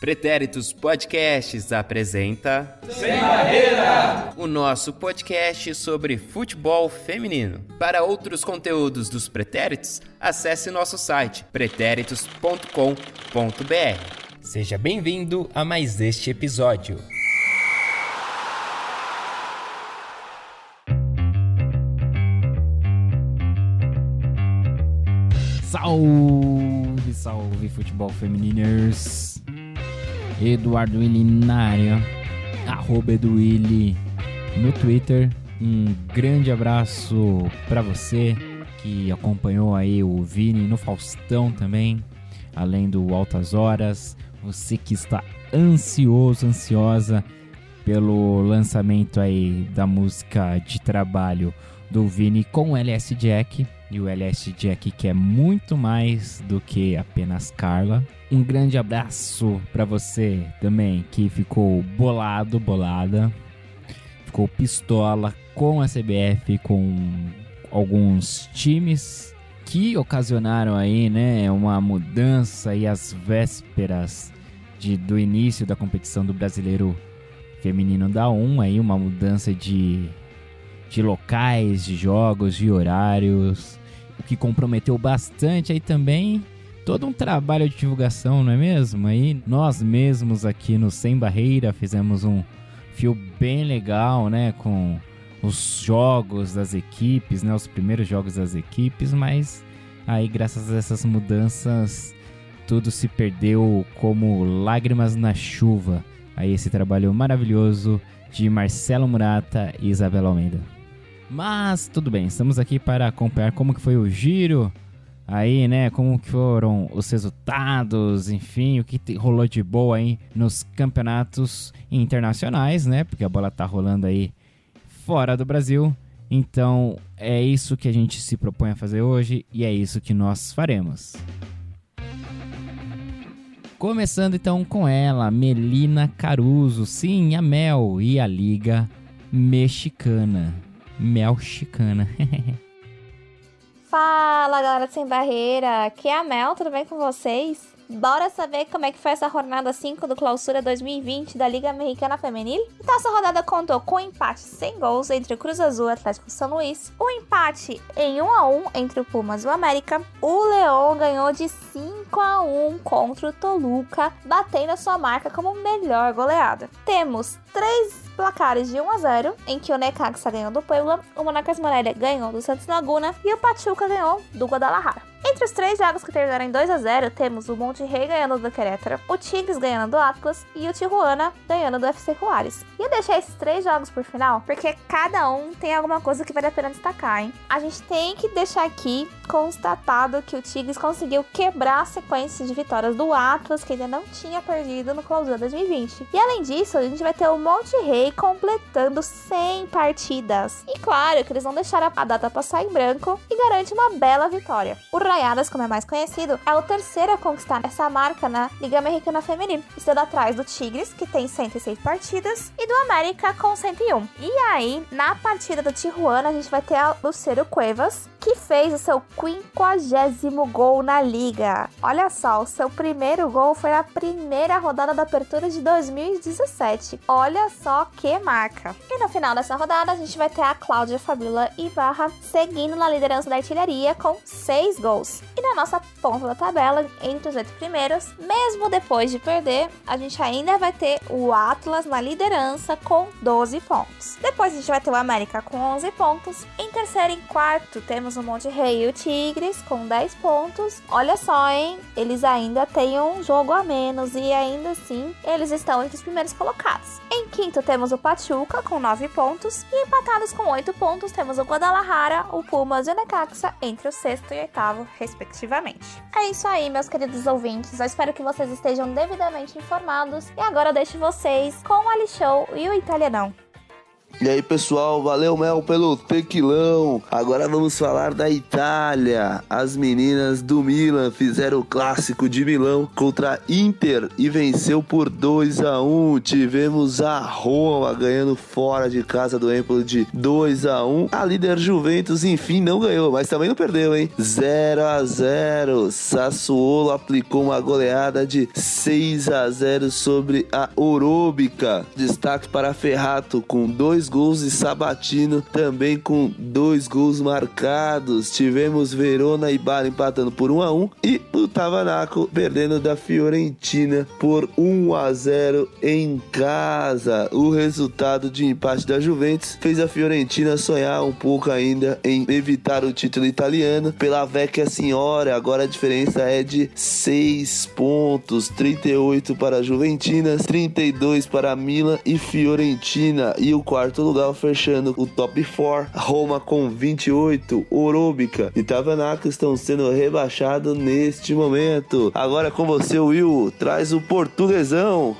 Pretéritos Podcasts apresenta Sem Barreira! O nosso podcast sobre futebol feminino. Para outros conteúdos dos Pretéritos, acesse nosso site pretéritos.com.br. Seja bem-vindo a mais este episódio. Salve, salve futebol femininers! Eduardo Willi na área, arroba Eduwilli no Twitter. Um grande abraço para você que acompanhou aí o Vini no Faustão também, além do Altas Horas. Você que está ansioso, ansiosa pelo lançamento aí da música de trabalho do Vini com o LS Jack e o LS Jack que é muito mais do que apenas Carla. Um grande abraço para você também que ficou bolado, bolada, ficou pistola com a CBF, com alguns times que ocasionaram aí, né, uma mudança e as vésperas de, do início da competição do Brasileiro Feminino da 1, aí uma mudança de de locais, de jogos, de horários, o que comprometeu bastante aí também todo um trabalho de divulgação, não é mesmo? Aí nós mesmos aqui no Sem Barreira fizemos um fio bem legal, né, com os jogos das equipes, né, os primeiros jogos das equipes, mas aí graças a essas mudanças tudo se perdeu como lágrimas na chuva. Aí esse trabalho maravilhoso de Marcelo Murata e Isabela Almeida. Mas tudo bem, estamos aqui para acompanhar como que foi o giro aí, né? Como que foram os resultados, enfim, o que rolou de boa aí nos campeonatos internacionais, né? Porque a bola tá rolando aí fora do Brasil. Então é isso que a gente se propõe a fazer hoje e é isso que nós faremos. Começando então com ela, Melina Caruso, sim, a Mel e a Liga Mexicana. Mel Chicana. Fala galera sem barreira, aqui é a Mel, tudo bem com vocês? Bora saber como é que foi essa jornada 5 do Clausura 2020 da Liga Americana Feminil? Então essa rodada contou com um empate sem gols entre Cruz Azul e Atlético São Luís, um empate em 1 a 1 entre o Pumas e o América, o Leão ganhou de 5 a 1 contra o Toluca, batendo a sua marca como melhor goleada. Temos três placares de 1 a 0, em que o Necaxa ganhou do Puebla, o Monarcas Morelia ganhou do Santos Laguna e o Pachuca ganhou do Guadalajara. Entre os três jogos que terminaram em 2 a 0 temos o Monte Rei ganhando do Querétaro, o Tigres ganhando do Atlas e o Tijuana ganhando do FC Juárez. E eu deixei esses três jogos por final porque cada um tem alguma coisa que vale a pena destacar, hein? A gente tem que deixar aqui constatado que o Tigres conseguiu quebrar a sequência de vitórias do Atlas, que ainda não tinha perdido no Clausura 2020. E além disso, a gente vai ter o Monte Rei completando 100 partidas. E claro que eles vão deixar a data passar em branco e garante uma bela vitória. O Raiadas, como é mais conhecido, é o terceiro a conquistar essa marca na Liga Americana Feminina, estando atrás do Tigres, que tem 106 partidas, e do América com 101. E aí, na partida do Tijuana, a gente vai ter a Lucero Cuevas, que fez o seu 50 gol na liga. Olha só, o seu primeiro gol foi na primeira rodada da apertura de 2017. Olha só que marca. E no final dessa rodada, a gente vai ter a Cláudia Fabiola Ibarra seguindo na liderança da artilharia com 6 gols. E na nossa ponta da tabela, entre os oito primeiros, mesmo depois de perder, a gente ainda vai ter o Atlas na liderança com 12 pontos. Depois a gente vai ter o América com 11 pontos. Em terceiro e quarto, temos o Monte Rei e o Tigres com 10 pontos. Olha só, hein? Eles ainda têm um jogo a menos e ainda assim eles estão entre os primeiros colocados. Em quinto temos o Pachuca com 9 pontos e empatados com 8 pontos temos o Guadalajara, o Pumas e o Necaxa entre o sexto e oitavo, respectivamente. É isso aí, meus queridos ouvintes. Eu espero que vocês estejam devidamente informados e agora deixo vocês com o Ali Show e o Italianão. E aí, pessoal, valeu Mel pelo tequilão. Agora vamos falar da Itália. As meninas do Milan fizeram o clássico de Milão contra Inter e venceu por 2 a 1. Tivemos a Roma ganhando fora de casa do Empoli de 2 a 1. A líder Juventus, enfim, não ganhou, mas também não perdeu, hein? 0 a 0. Sassuolo aplicou uma goleada de 6 a 0 sobre a Oróbica. Destaque para Ferrato com dois gols e Sabatino também com dois gols marcados. Tivemos Verona e Bari empatando por 1 a 1 e o Tavanaco perdendo da Fiorentina por 1 a 0 em casa. O resultado de empate da Juventus fez a Fiorentina sonhar um pouco ainda em evitar o título italiano pela Vecchia Senhora. Agora a diferença é de 6 pontos, 38 para a Juventina, 32 para Milan e Fiorentina. E o quarto lugar fechando o top 4, Roma com 28, Oróbica e Tavanaco estão sendo rebaixados neste momento. Agora com você, Will, traz o portuguesão.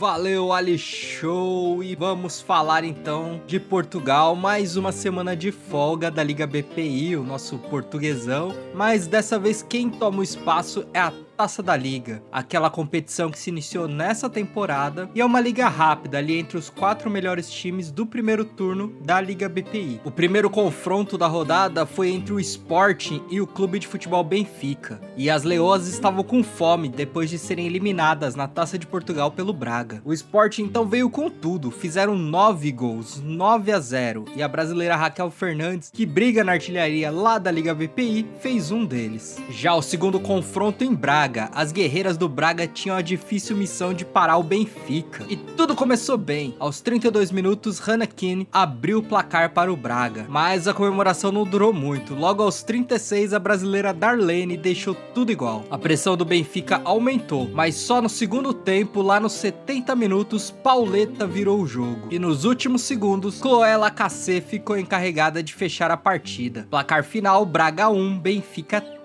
Valeu, Ali Show! E vamos falar então de Portugal. Mais uma semana de folga da Liga BPI, o nosso portuguesão. Mas dessa vez quem toma o espaço é a Taça da Liga, aquela competição que se iniciou nessa temporada e é uma liga rápida ali entre os quatro melhores times do primeiro turno da Liga BPI. O primeiro confronto da rodada foi entre o Sporting e o Clube de Futebol Benfica, e as Leoas estavam com fome depois de serem eliminadas na Taça de Portugal pelo Braga. O Sporting então veio com tudo, fizeram nove gols, 9 a 0, e a brasileira Raquel Fernandes, que briga na artilharia lá da Liga BPI, fez um deles. Já o segundo confronto em Braga Braga, as guerreiras do Braga tinham a difícil missão de parar o Benfica. E tudo começou bem. Aos 32 minutos, Hannah Keane abriu o placar para o Braga. Mas a comemoração não durou muito. Logo aos 36, a brasileira Darlene deixou tudo igual. A pressão do Benfica aumentou, mas só no segundo tempo, lá nos 70 minutos, Pauleta virou o jogo. E nos últimos segundos, Chloé Lacassé ficou encarregada de fechar a partida. Placar final: Braga 1, Benfica 3.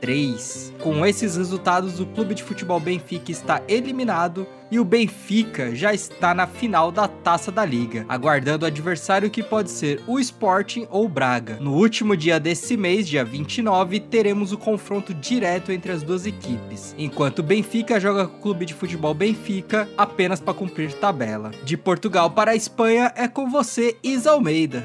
Com esses resultados, o Clube de Futebol Benfica está eliminado e o Benfica já está na final da Taça da Liga, aguardando o adversário que pode ser o Sporting ou o Braga. No último dia desse mês, dia 29, teremos o confronto direto entre as duas equipes, enquanto o Benfica joga com o Clube de Futebol Benfica apenas para cumprir tabela. De Portugal para a Espanha é com você, Isa Almeida.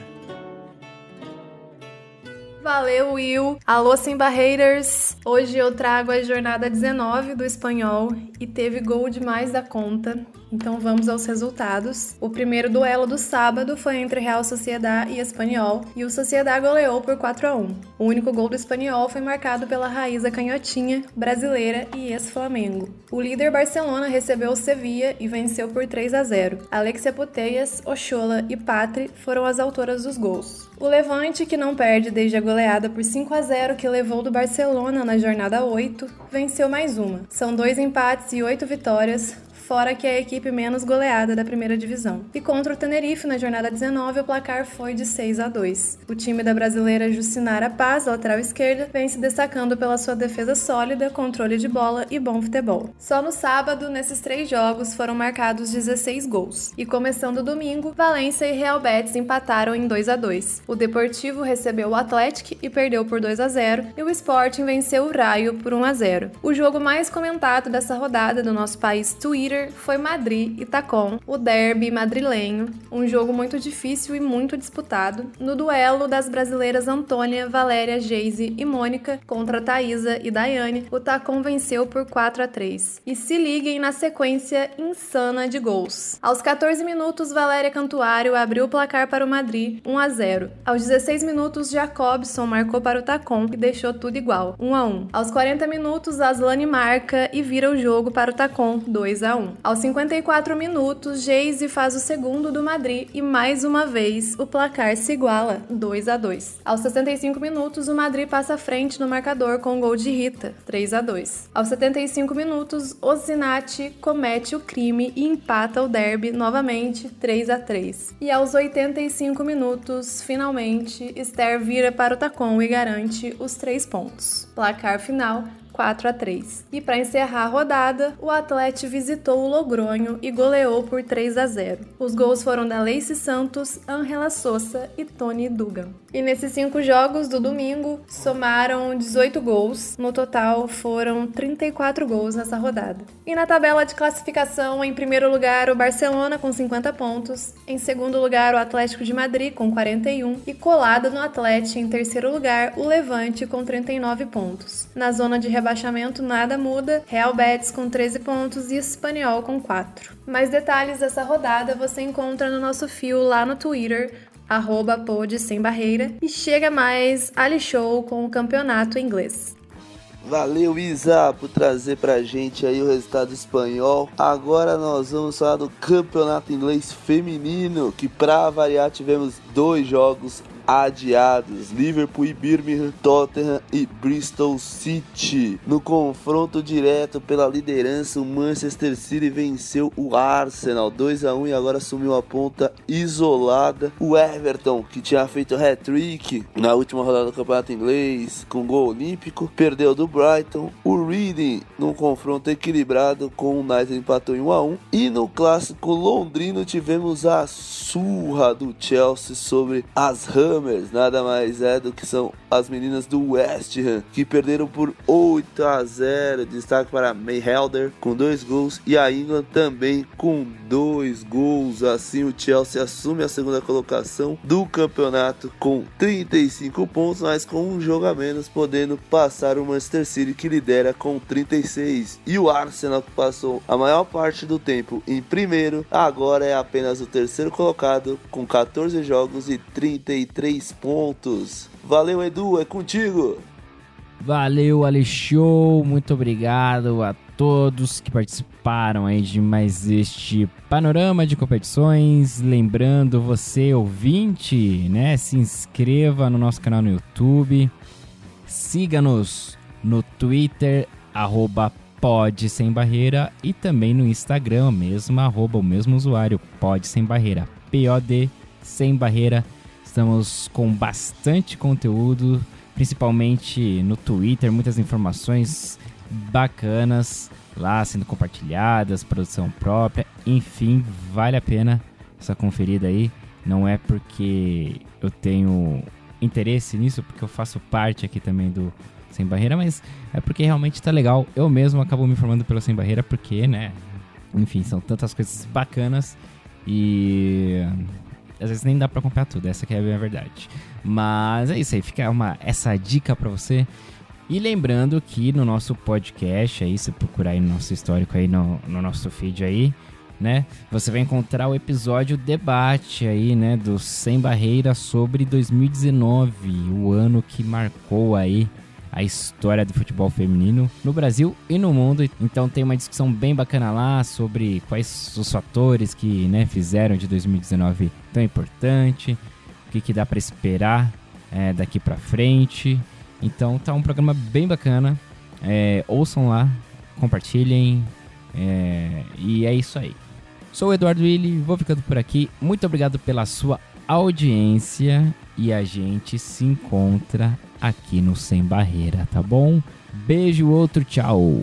Valeu, Will. Alô, sem barreiras. Hoje eu trago a jornada 19 do espanhol e teve gol demais da conta. Então vamos aos resultados. O primeiro duelo do sábado foi entre Real Sociedad e Espanhol, e o Sociedad goleou por 4 a 1. O único gol do Espanhol foi marcado pela Raíza Canhotinha, brasileira e ex-Flamengo. O líder Barcelona recebeu o Sevilla e venceu por 3 a 0. Alexia Puteias, Ochola e Patri foram as autoras dos gols. O Levante, que não perde desde a goleada por 5 a 0 que levou do Barcelona na jornada 8, venceu mais uma. São dois empates e oito vitórias, fora que é a equipe menos goleada da primeira divisão. E contra o Tenerife, na jornada 19, o placar foi de 6 a 2. O time da brasileira Jucinara Paz, lateral esquerda, vem se destacando pela sua defesa sólida, controle de bola e bom futebol. Só no sábado, nesses três jogos, foram marcados 16 gols. E começando domingo, Valência e Real Betis empataram em 2 a 2. O Deportivo recebeu o Atlético e perdeu por 2 a 0, e o Sporting venceu o Raio por 1 a 0. O jogo mais comentado dessa rodada do nosso país Twitter foi Madrid e Tacon, o derby madrilenho, um jogo muito difícil e muito disputado, no duelo das brasileiras Antônia, Valéria, Geise e Mônica contra Thaisa e Daiane, o Tacon venceu por 4 a 3. E se liguem na sequência insana de gols. Aos 14 minutos, Valéria Cantuário abriu o placar para o Madrid, 1 a 0. Aos 16 minutos, Jacobson marcou para o Tacon e deixou tudo igual, 1 a 1. Aos 40 minutos, Aslane marca e vira o jogo para o Tacon, 2 a 1. Aos 54 minutos, Geise faz o segundo do Madrid e mais uma vez o placar se iguala, 2 a 2. Aos 65 minutos, o Madrid passa à frente no marcador com o gol de Rita, 3 a 2. Aos 75 minutos, Osinati comete o crime e empata o derby novamente, 3 a 3. E aos 85 minutos, finalmente, Esther vira para o Tacon e garante os três pontos. Placar final 4 a 3. E para encerrar a rodada, o Atlético visitou o Logronho e goleou por 3 a 0. Os gols foram da Leice Santos, Angela Souza e Tony Dugan. E nesses cinco jogos do domingo, somaram 18 gols. No total, foram 34 gols nessa rodada. E na tabela de classificação, em primeiro lugar, o Barcelona com 50 pontos. Em segundo lugar, o Atlético de Madrid com 41. E colado no Atlético, em terceiro lugar, o Levante com 39 pontos. Na zona de rebaixamento, nada muda. Real Betis com 13 pontos e Espanhol com 4. Mais detalhes dessa rodada você encontra no nosso fio lá no Twitter, arroba pod sem barreira, e chega mais Ali Show com o campeonato inglês. Valeu, Isa, por trazer pra gente aí o resultado espanhol. Agora nós vamos falar do campeonato inglês feminino, que pra variar tivemos dois jogos adiados. Liverpool e Birmingham, Tottenham e Bristol City. No confronto direto pela liderança, o Manchester City venceu o Arsenal 2 a 1 e agora assumiu a ponta isolada. O Everton, que tinha feito hat-trick na última rodada do Campeonato Inglês com gol olímpico, perdeu do Brighton. O Reading, num confronto equilibrado com o United empatou em 1 a 1 e no clássico londrino tivemos a surra do Chelsea sobre as Rams nada mais é do que são as meninas do West Ham, que perderam por 8 a 0. Destaque para May Helder com dois gols e a England também com dois gols. Assim, o Chelsea assume a segunda colocação do campeonato com 35 pontos, mas com um jogo a menos, podendo passar o Manchester City, que lidera com 36. E o Arsenal, que passou a maior parte do tempo em primeiro, agora é apenas o terceiro colocado, com 14 jogos e 33 3 pontos. Valeu, Edu, é contigo. Valeu, Alexou. Muito obrigado a todos que participaram aí de mais este panorama de competições. Lembrando você, ouvinte, né? Se inscreva no nosso canal no YouTube. Siga-nos no Twitter, arroba Pode Sem Barreira e também no Instagram, mesmo arroba, o mesmo usuário, Pode Sem Barreira, P-O-D Sem Barreira. Estamos com bastante conteúdo, principalmente no Twitter, muitas informações bacanas lá sendo compartilhadas, produção própria, enfim, vale a pena essa conferida aí. Não é porque eu tenho interesse nisso, porque eu faço parte aqui também do Sem Barreira, mas é porque realmente tá legal. Eu mesmo acabo me informando pelo Sem Barreira, porque, né? Enfim, são tantas coisas bacanas e às vezes nem dá para acompanhar tudo, essa que é a verdade. Mas é isso aí, fica uma, essa dica para você. E lembrando que no nosso podcast, aí, se procurar aí no nosso histórico aí, no, no nosso feed aí, né? Você vai encontrar o episódio debate aí, né? Do Sem Barreira sobre 2019, o ano que marcou aí a história do futebol feminino no Brasil e no mundo. Então tem uma discussão bem bacana lá sobre quais os fatores que né, fizeram de 2019 tão importante, o que, que dá para esperar é, daqui para frente. Então tá um programa bem bacana. É, ouçam lá, compartilhem é, e é isso aí. Sou o Eduardo Willi, vou ficando por aqui. Muito obrigado pela sua audiência e a gente se encontra aqui no Sem Barreira, tá bom? Beijo, outro tchau.